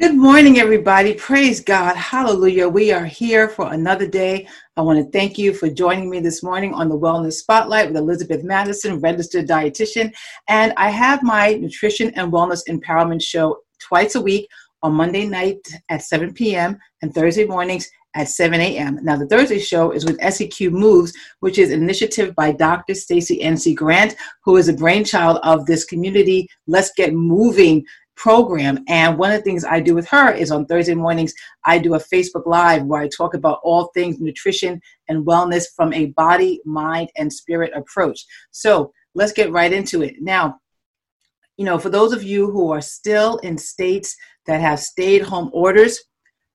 Good morning, everybody. Praise God. Hallelujah. We are here for another day. I want to thank you for joining me this morning on the Wellness Spotlight with Elizabeth Madison, registered dietitian. And I have my nutrition and wellness empowerment show twice a week on Monday night at 7 p.m. and Thursday mornings at 7 a.m. Now, the Thursday show is with SEQ Moves, which is an initiative by Dr. Stacy NC Grant, who is a brainchild of this community Let's Get Moving program. And one of the things I do with her is on Thursday mornings, I do a Facebook Live where I talk about all things nutrition and wellness from a body, mind, and spirit approach. So let's get right into it. Now, you know, for those of you who are still in states that have stay at home orders,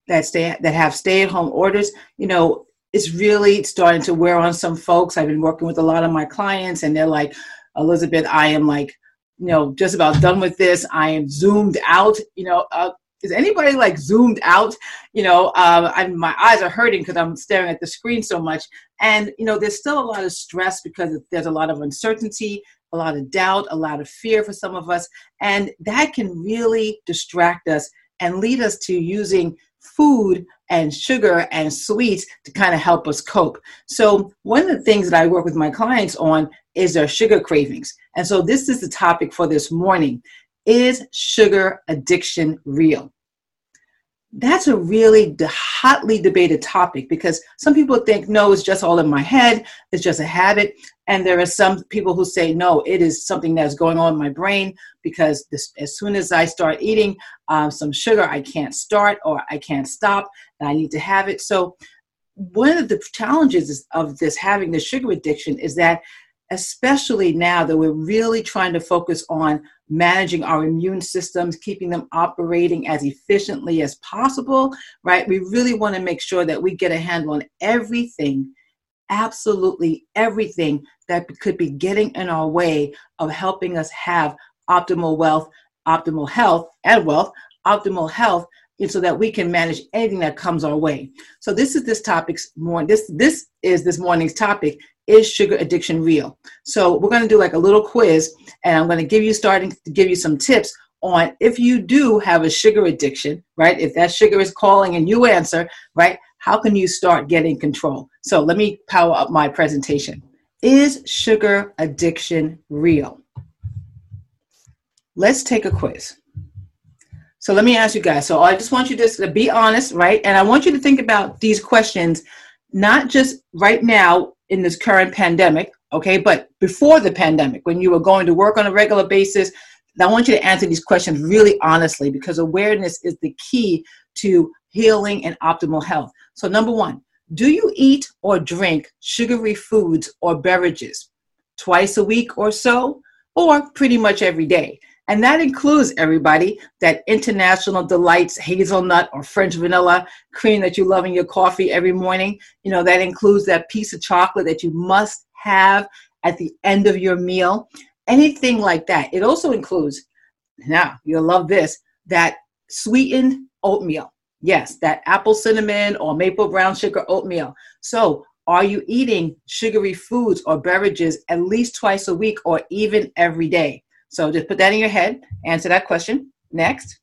that stay that have stay at home orders, you know, it's really starting to wear on some folks. I've been working with a lot of my clients and they're like, Elizabeth, I am like you know, just about done with this. I am zoomed out. You know, uh, is anybody like zoomed out? You know, uh, I'm, my eyes are hurting because I'm staring at the screen so much. And, you know, there's still a lot of stress because there's a lot of uncertainty, a lot of doubt, a lot of fear for some of us. And that can really distract us and lead us to using food and sugar and sweets to kind of help us cope. So, one of the things that I work with my clients on is their sugar cravings. And so, this is the topic for this morning Is sugar addiction real? That's a really hotly debated topic because some people think, no, it's just all in my head, it's just a habit. And there are some people who say, no, it is something that's going on in my brain because this, as soon as I start eating um, some sugar, I can't start or I can't stop and I need to have it. So, one of the challenges of this having the sugar addiction is that especially now that we're really trying to focus on managing our immune systems, keeping them operating as efficiently as possible, right? We really want to make sure that we get a handle on everything, absolutely everything that could be getting in our way of helping us have optimal wealth, optimal health, and wealth, optimal health and so that we can manage anything that comes our way. So this is this topic's morning. this this is this morning's topic is sugar addiction real? So we're going to do like a little quiz and I'm going to give you starting to give you some tips on if you do have a sugar addiction, right? If that sugar is calling and you answer, right? How can you start getting control? So let me power up my presentation. Is sugar addiction real? Let's take a quiz. So let me ask you guys. So I just want you just to be honest, right? And I want you to think about these questions, not just right now in this current pandemic, okay, but before the pandemic, when you were going to work on a regular basis. I want you to answer these questions really honestly because awareness is the key to healing and optimal health. So, number one, do you eat or drink sugary foods or beverages twice a week or so, or pretty much every day? And that includes everybody that international delights hazelnut or French vanilla cream that you love in your coffee every morning. You know, that includes that piece of chocolate that you must have at the end of your meal. Anything like that. It also includes, now you'll love this, that sweetened oatmeal. Yes, that apple cinnamon or maple brown sugar oatmeal. So, are you eating sugary foods or beverages at least twice a week or even every day? So just put that in your head, answer that question. Next.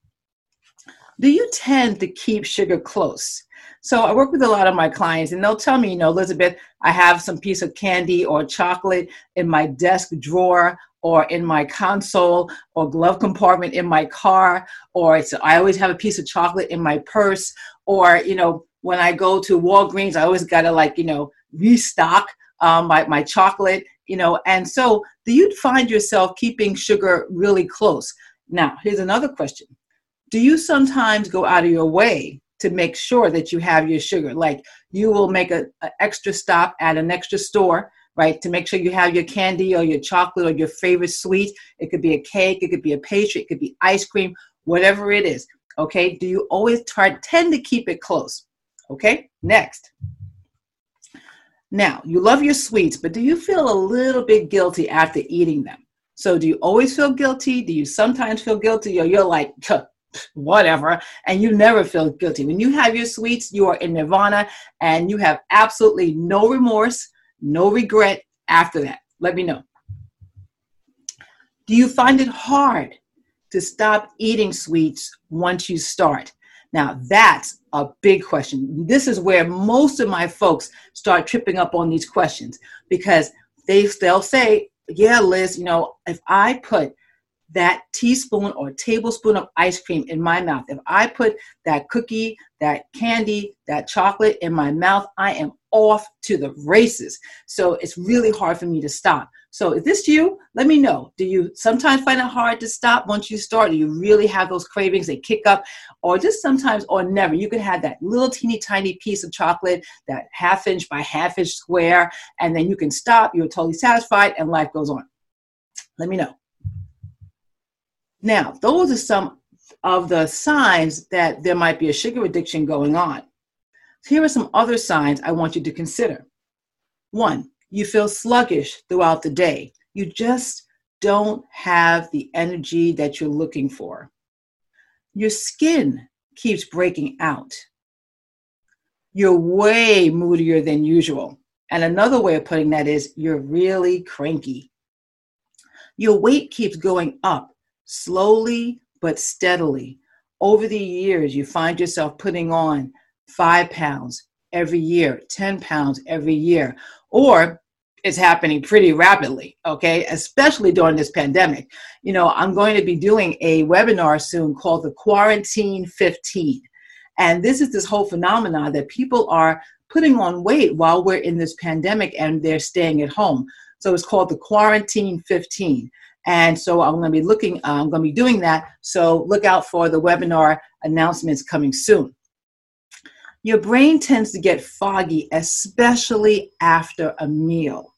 Do you tend to keep sugar close? So I work with a lot of my clients and they'll tell me, you know, Elizabeth, I have some piece of candy or chocolate in my desk drawer or in my console or glove compartment in my car or it's I always have a piece of chocolate in my purse or you know when I go to Walgreens I always got to like you know restock um, my, my chocolate you know and so do you find yourself keeping sugar really close? Now here's another question. Do you sometimes go out of your way to make sure that you have your sugar? Like you will make an extra stop at an extra store right to make sure you have your candy or your chocolate or your favorite sweet. It could be a cake it could be a pastry it could be ice cream whatever it is okay? Do you always try tend to keep it close okay? Next now, you love your sweets, but do you feel a little bit guilty after eating them? So, do you always feel guilty? Do you sometimes feel guilty? Or you're like, whatever, and you never feel guilty? When you have your sweets, you are in nirvana and you have absolutely no remorse, no regret after that. Let me know. Do you find it hard to to stop eating sweets once you start? Now, that's a big question. This is where most of my folks start tripping up on these questions because they, they'll say, Yeah, Liz, you know, if I put that teaspoon or tablespoon of ice cream in my mouth, if I put that cookie, that candy, that chocolate in my mouth, I am off to the races. So it's really hard for me to stop. So is this you? Let me know. Do you sometimes find it hard to stop once you start? Do you really have those cravings? They kick up, or just sometimes, or never. You could have that little teeny tiny piece of chocolate, that half inch by half inch square, and then you can stop. You're totally satisfied, and life goes on. Let me know. Now, those are some of the signs that there might be a sugar addiction going on. Here are some other signs I want you to consider. One, you feel sluggish throughout the day. You just don't have the energy that you're looking for. Your skin keeps breaking out. You're way moodier than usual. And another way of putting that is you're really cranky. Your weight keeps going up slowly but steadily. Over the years, you find yourself putting on five pounds every year, 10 pounds every year, or it's happening pretty rapidly, okay, especially during this pandemic. You know, I'm going to be doing a webinar soon called the Quarantine 15. And this is this whole phenomenon that people are putting on weight while we're in this pandemic and they're staying at home. So it's called the Quarantine 15. And so I'm going to be looking, uh, I'm going to be doing that. So look out for the webinar announcements coming soon. Your brain tends to get foggy, especially after a meal.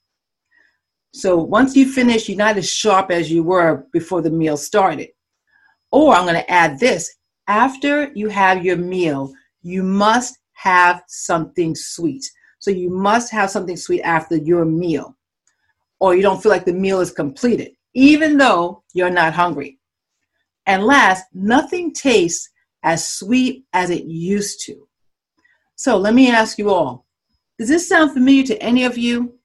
So once you finish, you're not as sharp as you were before the meal started. Or I'm going to add this after you have your meal, you must have something sweet. So you must have something sweet after your meal, or you don't feel like the meal is completed even though you're not hungry. And last, nothing tastes as sweet as it used to. So let me ask you all does this sound familiar to any of you?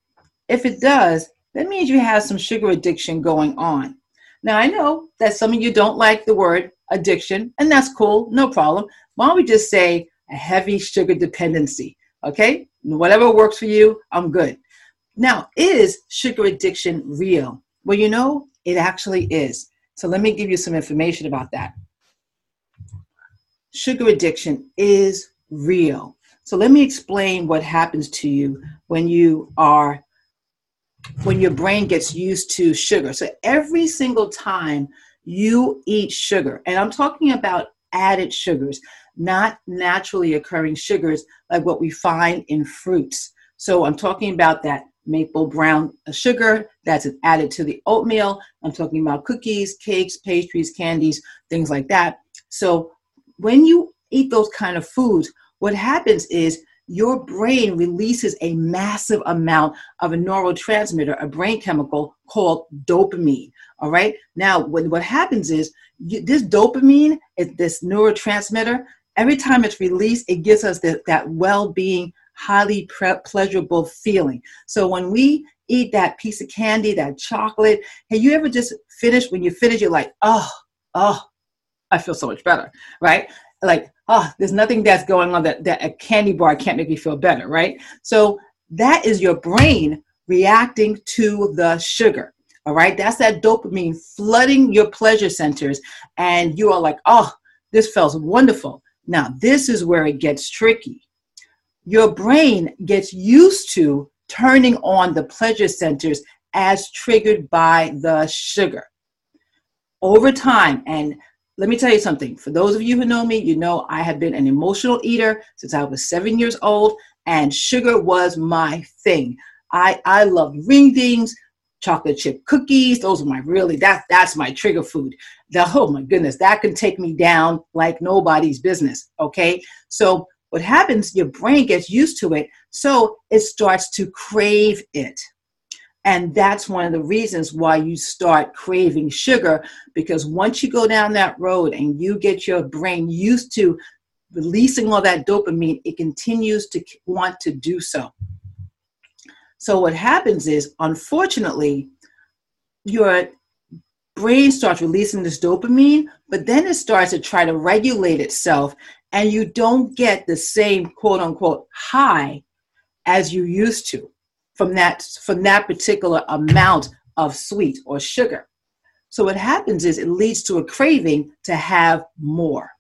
If it does, that means you have some sugar addiction going on. Now, I know that some of you don't like the word addiction, and that's cool, no problem. Why don't we just say a heavy sugar dependency? Okay? Whatever works for you, I'm good. Now, is sugar addiction real? Well, you know, it actually is. So let me give you some information about that. Sugar addiction is real. So let me explain what happens to you when you are when your brain gets used to sugar. So every single time you eat sugar, and I'm talking about added sugars, not naturally occurring sugars like what we find in fruits. So I'm talking about that maple brown sugar that's added to the oatmeal. I'm talking about cookies, cakes, pastries, candies, things like that. So when you eat those kind of foods, what happens is your brain releases a massive amount of a neurotransmitter, a brain chemical called dopamine. All right. Now, what, what happens is you, this dopamine, is this neurotransmitter, every time it's released, it gives us the, that well being highly pre- pleasurable feeling. So when we eat that piece of candy, that chocolate, have you ever just finished? When you finish, you're like, oh, oh, I feel so much better, right? Like, oh, there's nothing that's going on that, that a candy bar can't make me feel better, right? So that is your brain reacting to the sugar. All right, that's that dopamine flooding your pleasure centers, and you are like, oh, this feels wonderful. Now, this is where it gets tricky your brain gets used to turning on the pleasure centers as triggered by the sugar. Over time, and let me tell you something for those of you who know me, you know I have been an emotional eater since I was seven years old, and sugar was my thing. I, I loved ring dings, chocolate chip cookies. Those are my really that that's my trigger food. The, oh my goodness, that can take me down like nobody's business. Okay, so what happens, your brain gets used to it, so it starts to crave it. And that's one of the reasons why you start craving sugar because once you go down that road and you get your brain used to releasing all that dopamine, it continues to want to do so. So, what happens is, unfortunately, your brain starts releasing this dopamine, but then it starts to try to regulate itself, and you don't get the same quote unquote high as you used to from that from that particular amount of sweet or sugar. So what happens is it leads to a craving to have more.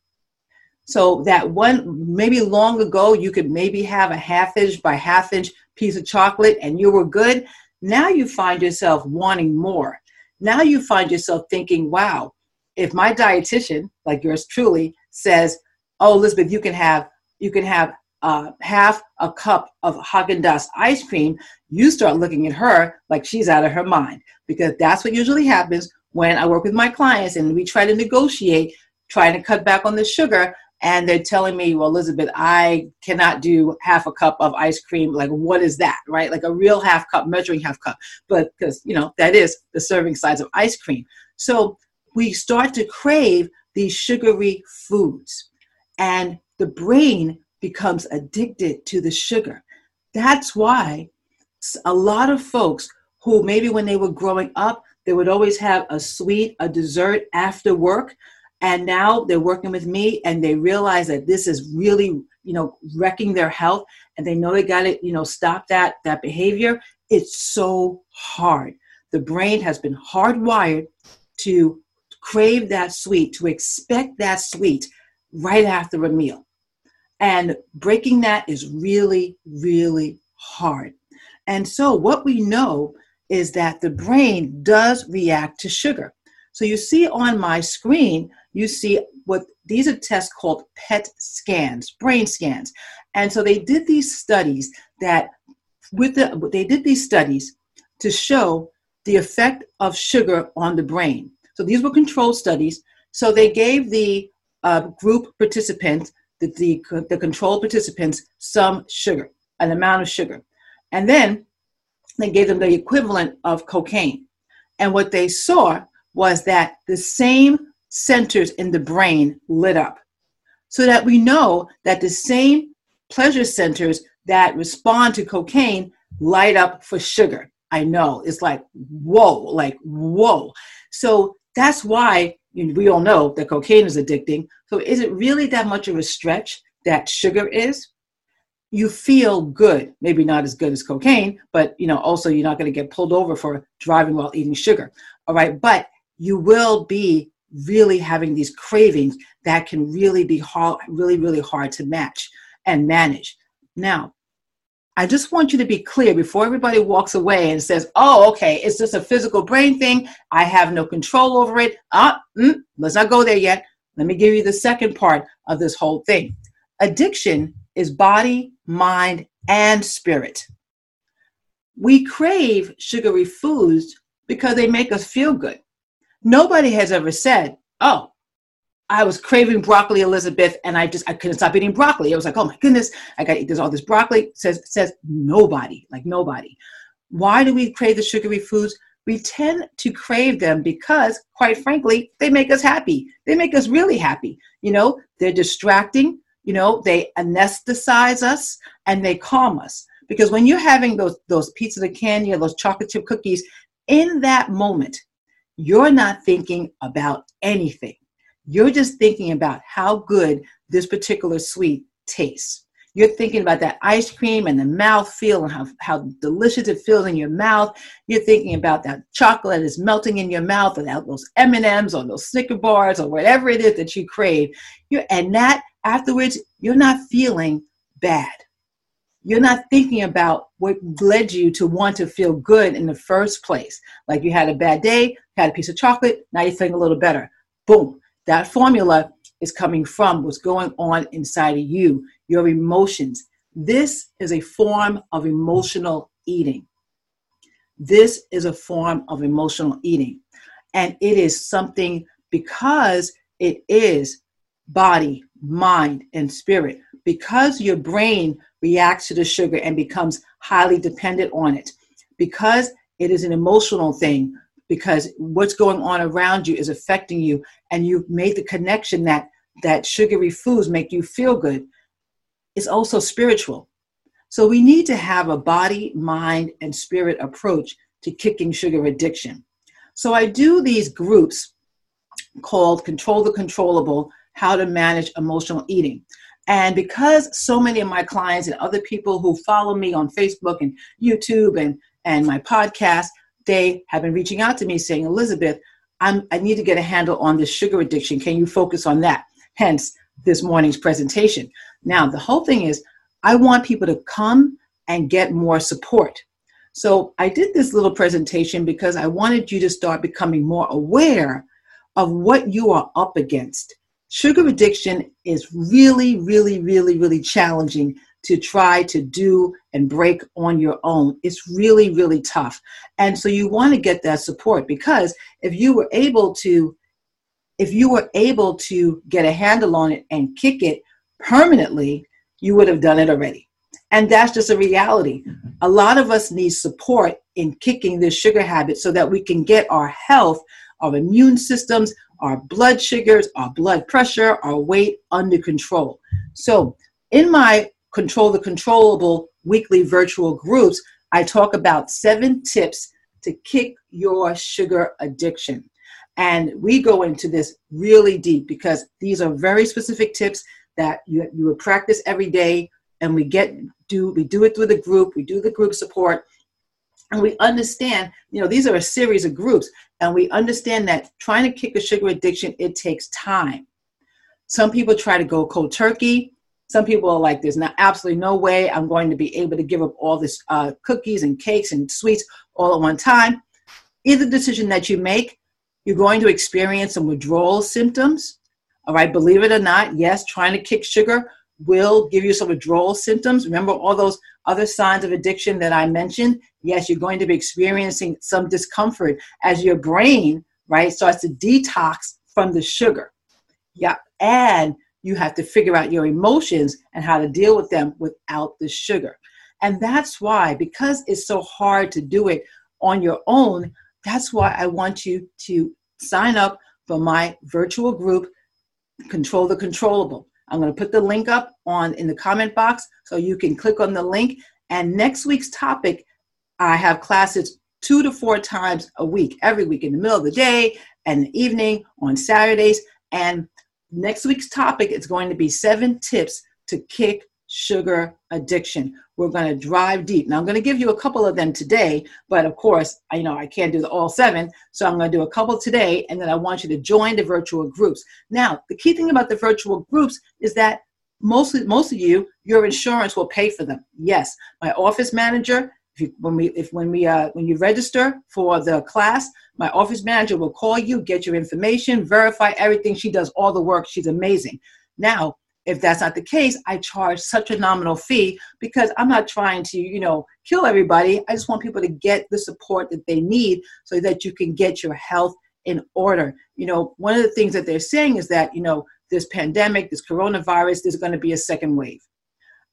So that one maybe long ago you could maybe have a half inch by half inch piece of chocolate and you were good. Now you find yourself wanting more. Now you find yourself thinking, wow, if my dietitian, like yours truly, says, "Oh, Elizabeth, you can have you can have uh, half a cup of Haagen-Dazs ice cream," you start looking at her like she's out of her mind because that's what usually happens when I work with my clients and we try to negotiate, trying to cut back on the sugar and they're telling me, well, Elizabeth, I cannot do half a cup of ice cream. Like, what is that, right? Like a real half cup, measuring half cup. But because, you know, that is the serving size of ice cream. So we start to crave these sugary foods, and the brain becomes addicted to the sugar. That's why a lot of folks who maybe when they were growing up, they would always have a sweet, a dessert after work and now they're working with me and they realize that this is really you know wrecking their health and they know they got to you know stop that that behavior. It's so hard. The brain has been hardwired to crave that sweet to expect that sweet right after a meal and breaking that is really really hard and so what we know is that the brain does react to sugar so you see on my screen you see what these are tests called PET scans, brain scans. And so they did these studies that with the they did these studies to show the effect of sugar on the brain. So these were controlled studies. So they gave the uh, group participants, the, the, the controlled participants, some sugar, an amount of sugar. And then they gave them the equivalent of cocaine. And what they saw was that the same centers in the brain lit up so that we know that the same pleasure centers that respond to cocaine light up for sugar. I know it's like, whoa, like, whoa. So that's why we all know that cocaine is addicting. So is it really that much of a stretch that sugar is? You feel good, maybe not as good as cocaine, but you know, also you're not going to get pulled over for driving while eating sugar. All right, but you will be really having these cravings that can really be hard, really, really hard to match and manage. Now, I just want you to be clear before everybody walks away and says, oh, okay, it's just a physical brain thing. I have no control over it. Ah, mm, let's not go there yet. Let me give you the second part of this whole thing. Addiction is body, mind, and spirit. We crave sugary foods because they make us feel good. Nobody has ever said, oh, I was craving broccoli, Elizabeth, and I just I couldn't stop eating broccoli. I was like, oh my goodness, I got eat all this broccoli. Says says nobody, like nobody. Why do we crave the sugary foods? We tend to crave them because, quite frankly, they make us happy. They make us really happy. You know, they're distracting. You know, they anesthetize us and they calm us. Because when you're having those those pieces of candy or those chocolate chip cookies, in that moment, you're not thinking about anything. You're just thinking about how good this particular sweet tastes. You're thinking about that ice cream and the mouth feel and how, how delicious it feels in your mouth. You're thinking about that chocolate is melting in your mouth without those M&Ms or those Snicker bars or whatever it is that you crave. You're, and that afterwards, you're not feeling bad you're not thinking about what led you to want to feel good in the first place. Like you had a bad day, had a piece of chocolate, now you're feeling a little better. Boom. That formula is coming from what's going on inside of you, your emotions. This is a form of emotional eating. This is a form of emotional eating. And it is something because it is body, mind, and spirit. Because your brain reacts to the sugar and becomes highly dependent on it because it is an emotional thing because what's going on around you is affecting you and you've made the connection that that sugary foods make you feel good. It's also spiritual. So we need to have a body mind and spirit approach to kicking sugar addiction. So I do these groups called Control the Controllable How to Manage Emotional Eating. And because so many of my clients and other people who follow me on Facebook and YouTube and, and my podcast, they have been reaching out to me saying, Elizabeth, I'm, I need to get a handle on this sugar addiction. Can you focus on that? Hence, this morning's presentation. Now, the whole thing is, I want people to come and get more support. So, I did this little presentation because I wanted you to start becoming more aware of what you are up against. Sugar addiction is really, really, really, really challenging to try to do and break on your own. It's really, really tough. And so you want to get that support because if you were able to if you were able to get a handle on it and kick it permanently, you would have done it already. And that's just a reality. A lot of us need support in kicking this sugar habit so that we can get our health, our immune systems, our blood sugars, our blood pressure, our weight under control. So, in my Control the Controllable weekly virtual groups, I talk about seven tips to kick your sugar addiction. And we go into this really deep because these are very specific tips that you, you would practice every day and we get do we do it through the group, we do the group support, and we understand, you know, these are a series of groups, and we understand that trying to kick a sugar addiction, it takes time. Some people try to go cold turkey. Some people are like, there's not absolutely no way I'm going to be able to give up all this uh, cookies and cakes and sweets all at one time. Either decision that you make, you're going to experience some withdrawal symptoms. All right, believe it or not, yes, trying to kick sugar will give you some withdrawal symptoms. Remember all those other signs of addiction that I mentioned? Yes, you're going to be experiencing some discomfort as your brain, right, starts to detox from the sugar. Yeah, and you have to figure out your emotions and how to deal with them without the sugar. And that's why, because it's so hard to do it on your own, that's why I want you to sign up for my virtual group, Control the Controllable. I'm going to put the link up on in the comment box so you can click on the link. And next week's topic, I have classes two to four times a week, every week in the middle of the day and the evening on Saturdays. And next week's topic is going to be seven tips to kick sugar addiction. We're going to drive deep. Now I'm going to give you a couple of them today, but of course, I you know I can't do the all seven, so I'm going to do a couple today and then I want you to join the virtual groups. Now, the key thing about the virtual groups is that mostly most of you your insurance will pay for them. Yes, my office manager if you, when we if when we uh, when you register for the class, my office manager will call you, get your information, verify everything. She does all the work. She's amazing. Now, if that's not the case, I charge such a nominal fee because I'm not trying to, you know, kill everybody. I just want people to get the support that they need so that you can get your health in order. You know, one of the things that they're saying is that, you know, this pandemic, this coronavirus, there's going to be a second wave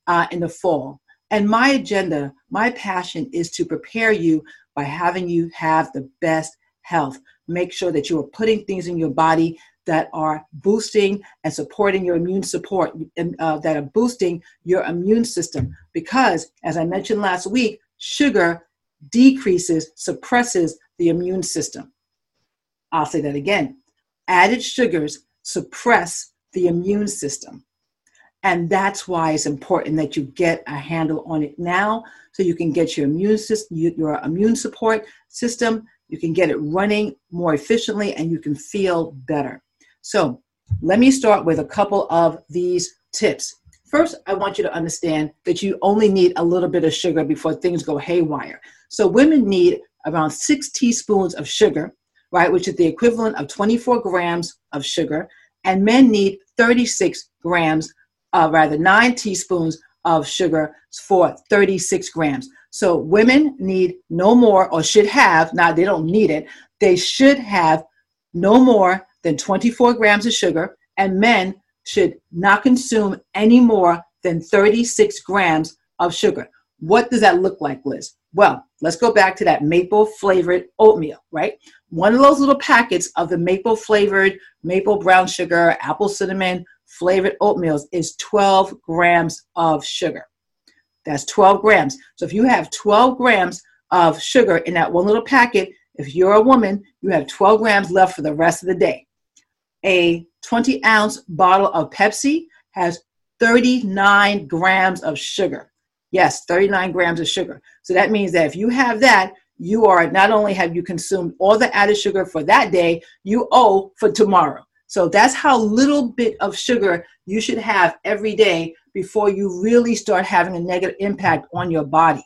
uh, in the fall. And my agenda, my passion is to prepare you by having you have the best health. Make sure that you are putting things in your body that are boosting and supporting your immune support, uh, that are boosting your immune system. Because, as I mentioned last week, sugar decreases, suppresses the immune system. I'll say that again. Added sugars suppress the immune system. And that's why it's important that you get a handle on it now so you can get your immune system, your immune support system, you can get it running more efficiently and you can feel better. So let me start with a couple of these tips. First, I want you to understand that you only need a little bit of sugar before things go haywire. So women need around six teaspoons of sugar, right, which is the equivalent of 24 grams of sugar, and men need 36 grams, uh, rather nine teaspoons of sugar for 36 grams. So women need no more or should have, now they don't need it, they should have no more than 24 grams of sugar, and men should not consume any more than 36 grams of sugar. What does that look like, Liz? Well, let's go back to that maple flavored oatmeal, right? One of those little packets of the maple flavored maple brown sugar, apple cinnamon flavored oatmeal is 12 grams of sugar. That's 12 grams. So if you have 12 grams of sugar in that one little packet, If you're a woman, you have 12 grams left for the rest of the day. A 20 ounce bottle of Pepsi has 39 grams of sugar. Yes, 39 grams of sugar. So that means that if you have that, you are not only have you consumed all the added sugar for that day, you owe for tomorrow. So that's how little bit of sugar you should have every day before you really start having a negative impact on your body.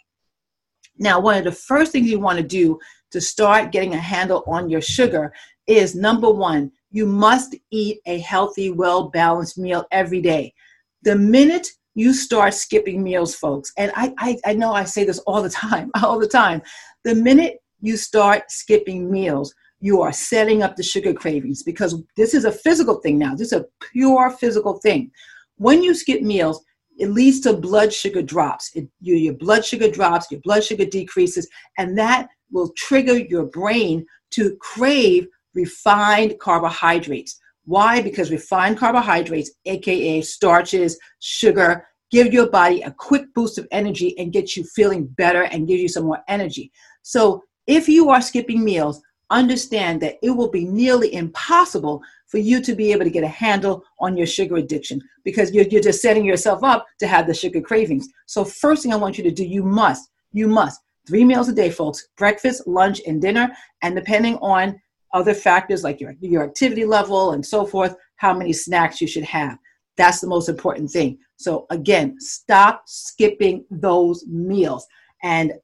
Now, one of the first things you want to do to start getting a handle on your sugar is number one, you must eat a healthy, well balanced meal every day. The minute you start skipping meals, folks, and I, I, I know I say this all the time, all the time, the minute you start skipping meals, you are setting up the sugar cravings because this is a physical thing now. This is a pure physical thing. When you skip meals, it leads to blood sugar drops. It, your, your blood sugar drops, your blood sugar decreases, and that will trigger your brain to crave refined carbohydrates. Why? Because refined carbohydrates, aka starches, sugar, give your body a quick boost of energy and get you feeling better and give you some more energy. So if you are skipping meals, understand that it will be nearly impossible for you to be able to get a handle on your sugar addiction because you're, you're just setting yourself up to have the sugar cravings. So first thing I want you to do, you must, you must, three meals a day, folks, breakfast, lunch, and dinner. And depending on other factors like your, your activity level and so forth, how many snacks you should have. That's the most important thing. So again, stop skipping those meals. And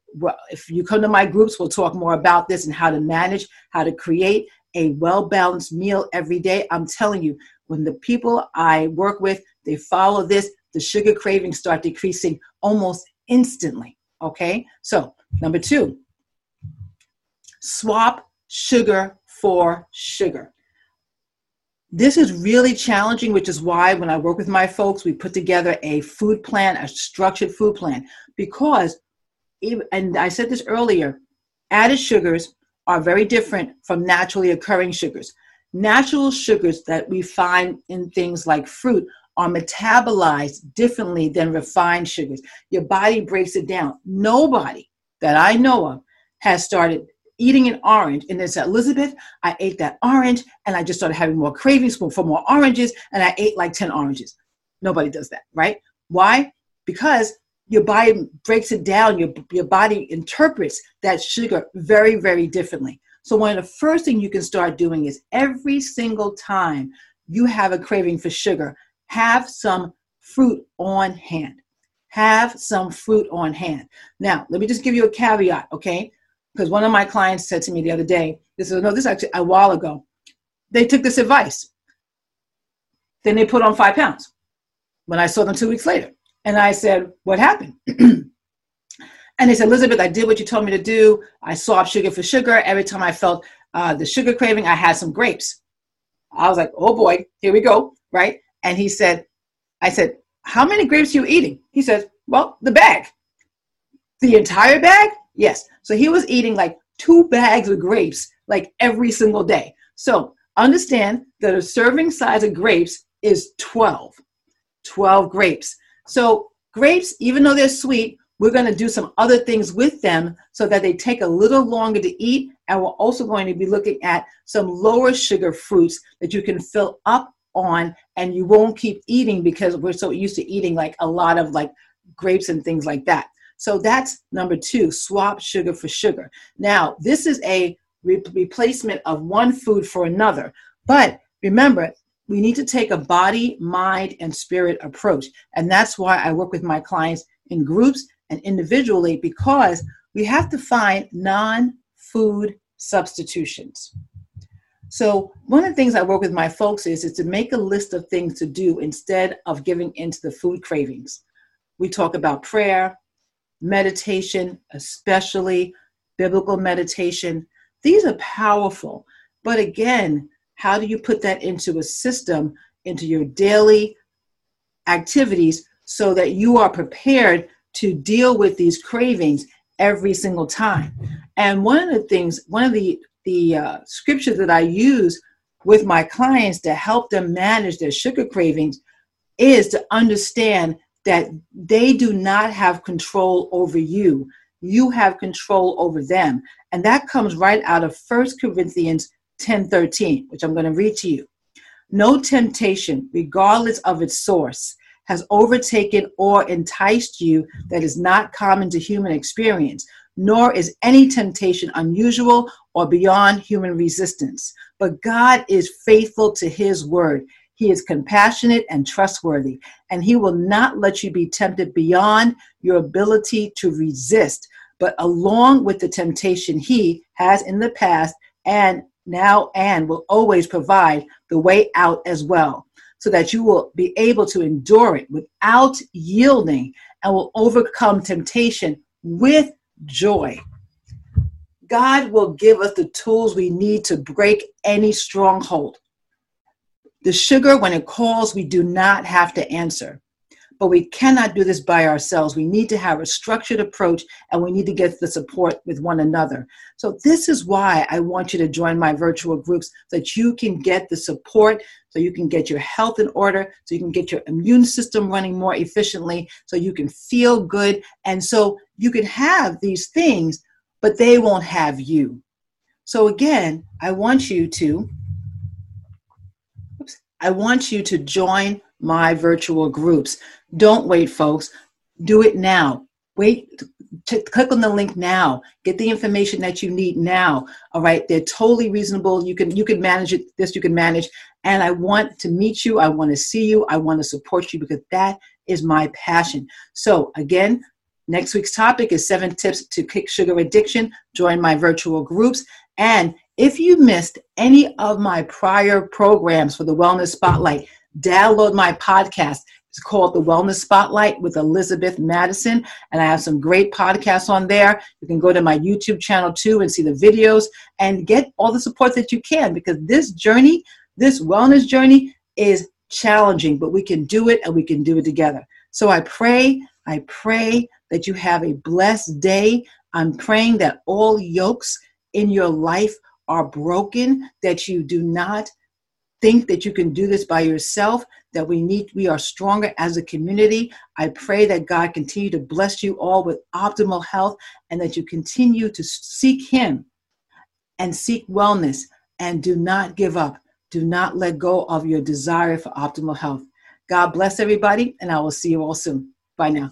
if you come to my groups, we'll talk more about this and how to manage, how to create a well balanced meal every day. I'm telling you, when the people I work with, they follow this, the sugar cravings start decreasing almost instantly. Okay, so number two, swap sugar for sugar. This is really challenging, which is why when I work with my folks, we put together a food plan, a structured food plan, because, and I said this earlier, added sugars are very different from naturally occurring sugars. Natural sugars that we find in things like fruit are metabolized differently than refined sugars. Your body breaks it down. Nobody that I know of has started eating an orange and then said, Elizabeth, I ate that orange and I just started having more cravings for, more oranges and I ate like 10 oranges. Nobody does that, right? Why? Because your body breaks it down, your, your body interprets that sugar very, very differently. So, one of the first things you can start doing is every single time you have a craving for sugar, have some fruit on hand. Have some fruit on hand. Now, let me just give you a caveat, okay? because one of my clients said to me the other day, this is no, this is actually a while ago. They took this advice. Then they put on five pounds. When I saw them two weeks later, and I said, "What happened?" and they said, "Elizabeth, I did what you told me to do. I swapped sugar for sugar. Every time I felt uh, the sugar craving, I had some grapes." I was like, "Oh boy, here we go!" Right? And he said, "I said, how many grapes are you eating?" He says, "Well, the bag." The entire bag? Yes. So he was eating like two bags of grapes like every single day. So understand that a serving size of grapes is 12. 12 grapes. So grapes, even though they're sweet, we're going to do some other things with them so that they take a little longer to eat. And we're also going to be looking at some lower sugar fruits that you can fill up on and you won't keep eating because we're so used to eating like a lot of like grapes and things like that. So that's number two swap sugar for sugar. Now, this is a re- replacement of one food for another. But remember, we need to take a body, mind, and spirit approach. And that's why I work with my clients in groups and individually because we have to find non food substitutions. So, one of the things I work with my folks is, is to make a list of things to do instead of giving into the food cravings. We talk about prayer, meditation, especially biblical meditation. These are powerful. But again, how do you put that into a system, into your daily activities, so that you are prepared to deal with these cravings every single time? And one of the things, one of the, the uh, scriptures that I use with my clients to help them manage their sugar cravings is to understand that they do not have control over you. you have control over them. And that comes right out of 1 Corinthians 10 13, which I'm going to read to you. No temptation, regardless of its source, has overtaken or enticed you that is not common to human experience, nor is any temptation unusual or beyond human resistance. But God is faithful to his word. He is compassionate and trustworthy, and he will not let you be tempted beyond your ability to resist. But along with the temptation, he has in the past and now and will always provide the way out as well, so that you will be able to endure it without yielding and will overcome temptation with joy. God will give us the tools we need to break any stronghold. The sugar, when it calls, we do not have to answer. But we cannot do this by ourselves. We need to have a structured approach and we need to get the support with one another. So, this is why I want you to join my virtual groups so that you can get the support, so you can get your health in order, so you can get your immune system running more efficiently, so you can feel good. And so you can have these things, but they won't have you. So, again, I want you to. Oops, I want you to join my virtual groups. Don't wait, folks. Do it now. Wait, t- click on the link now. Get the information that you need now. All right, they're totally reasonable. You can you can manage it. This you can manage. And I want to meet you. I want to see you. I want to support you because that is my passion. So again, next week's topic is seven tips to kick sugar addiction. Join my virtual groups. And if you missed any of my prior programs for the Wellness Spotlight, download my podcast. It's called The Wellness Spotlight with Elizabeth Madison, and I have some great podcasts on there. You can go to my YouTube channel too and see the videos and get all the support that you can because this journey, this wellness journey, is challenging, but we can do it and we can do it together. So I pray, I pray that you have a blessed day. I'm praying that all yokes in your life are broken, that you do not think that you can do this by yourself, that we need, we are stronger as a community. I pray that God continue to bless you all with optimal health and that you continue to seek Him and seek wellness and do not give up. Do not let go of your desire for optimal health. God bless everybody, and I will see you all soon. Bye now.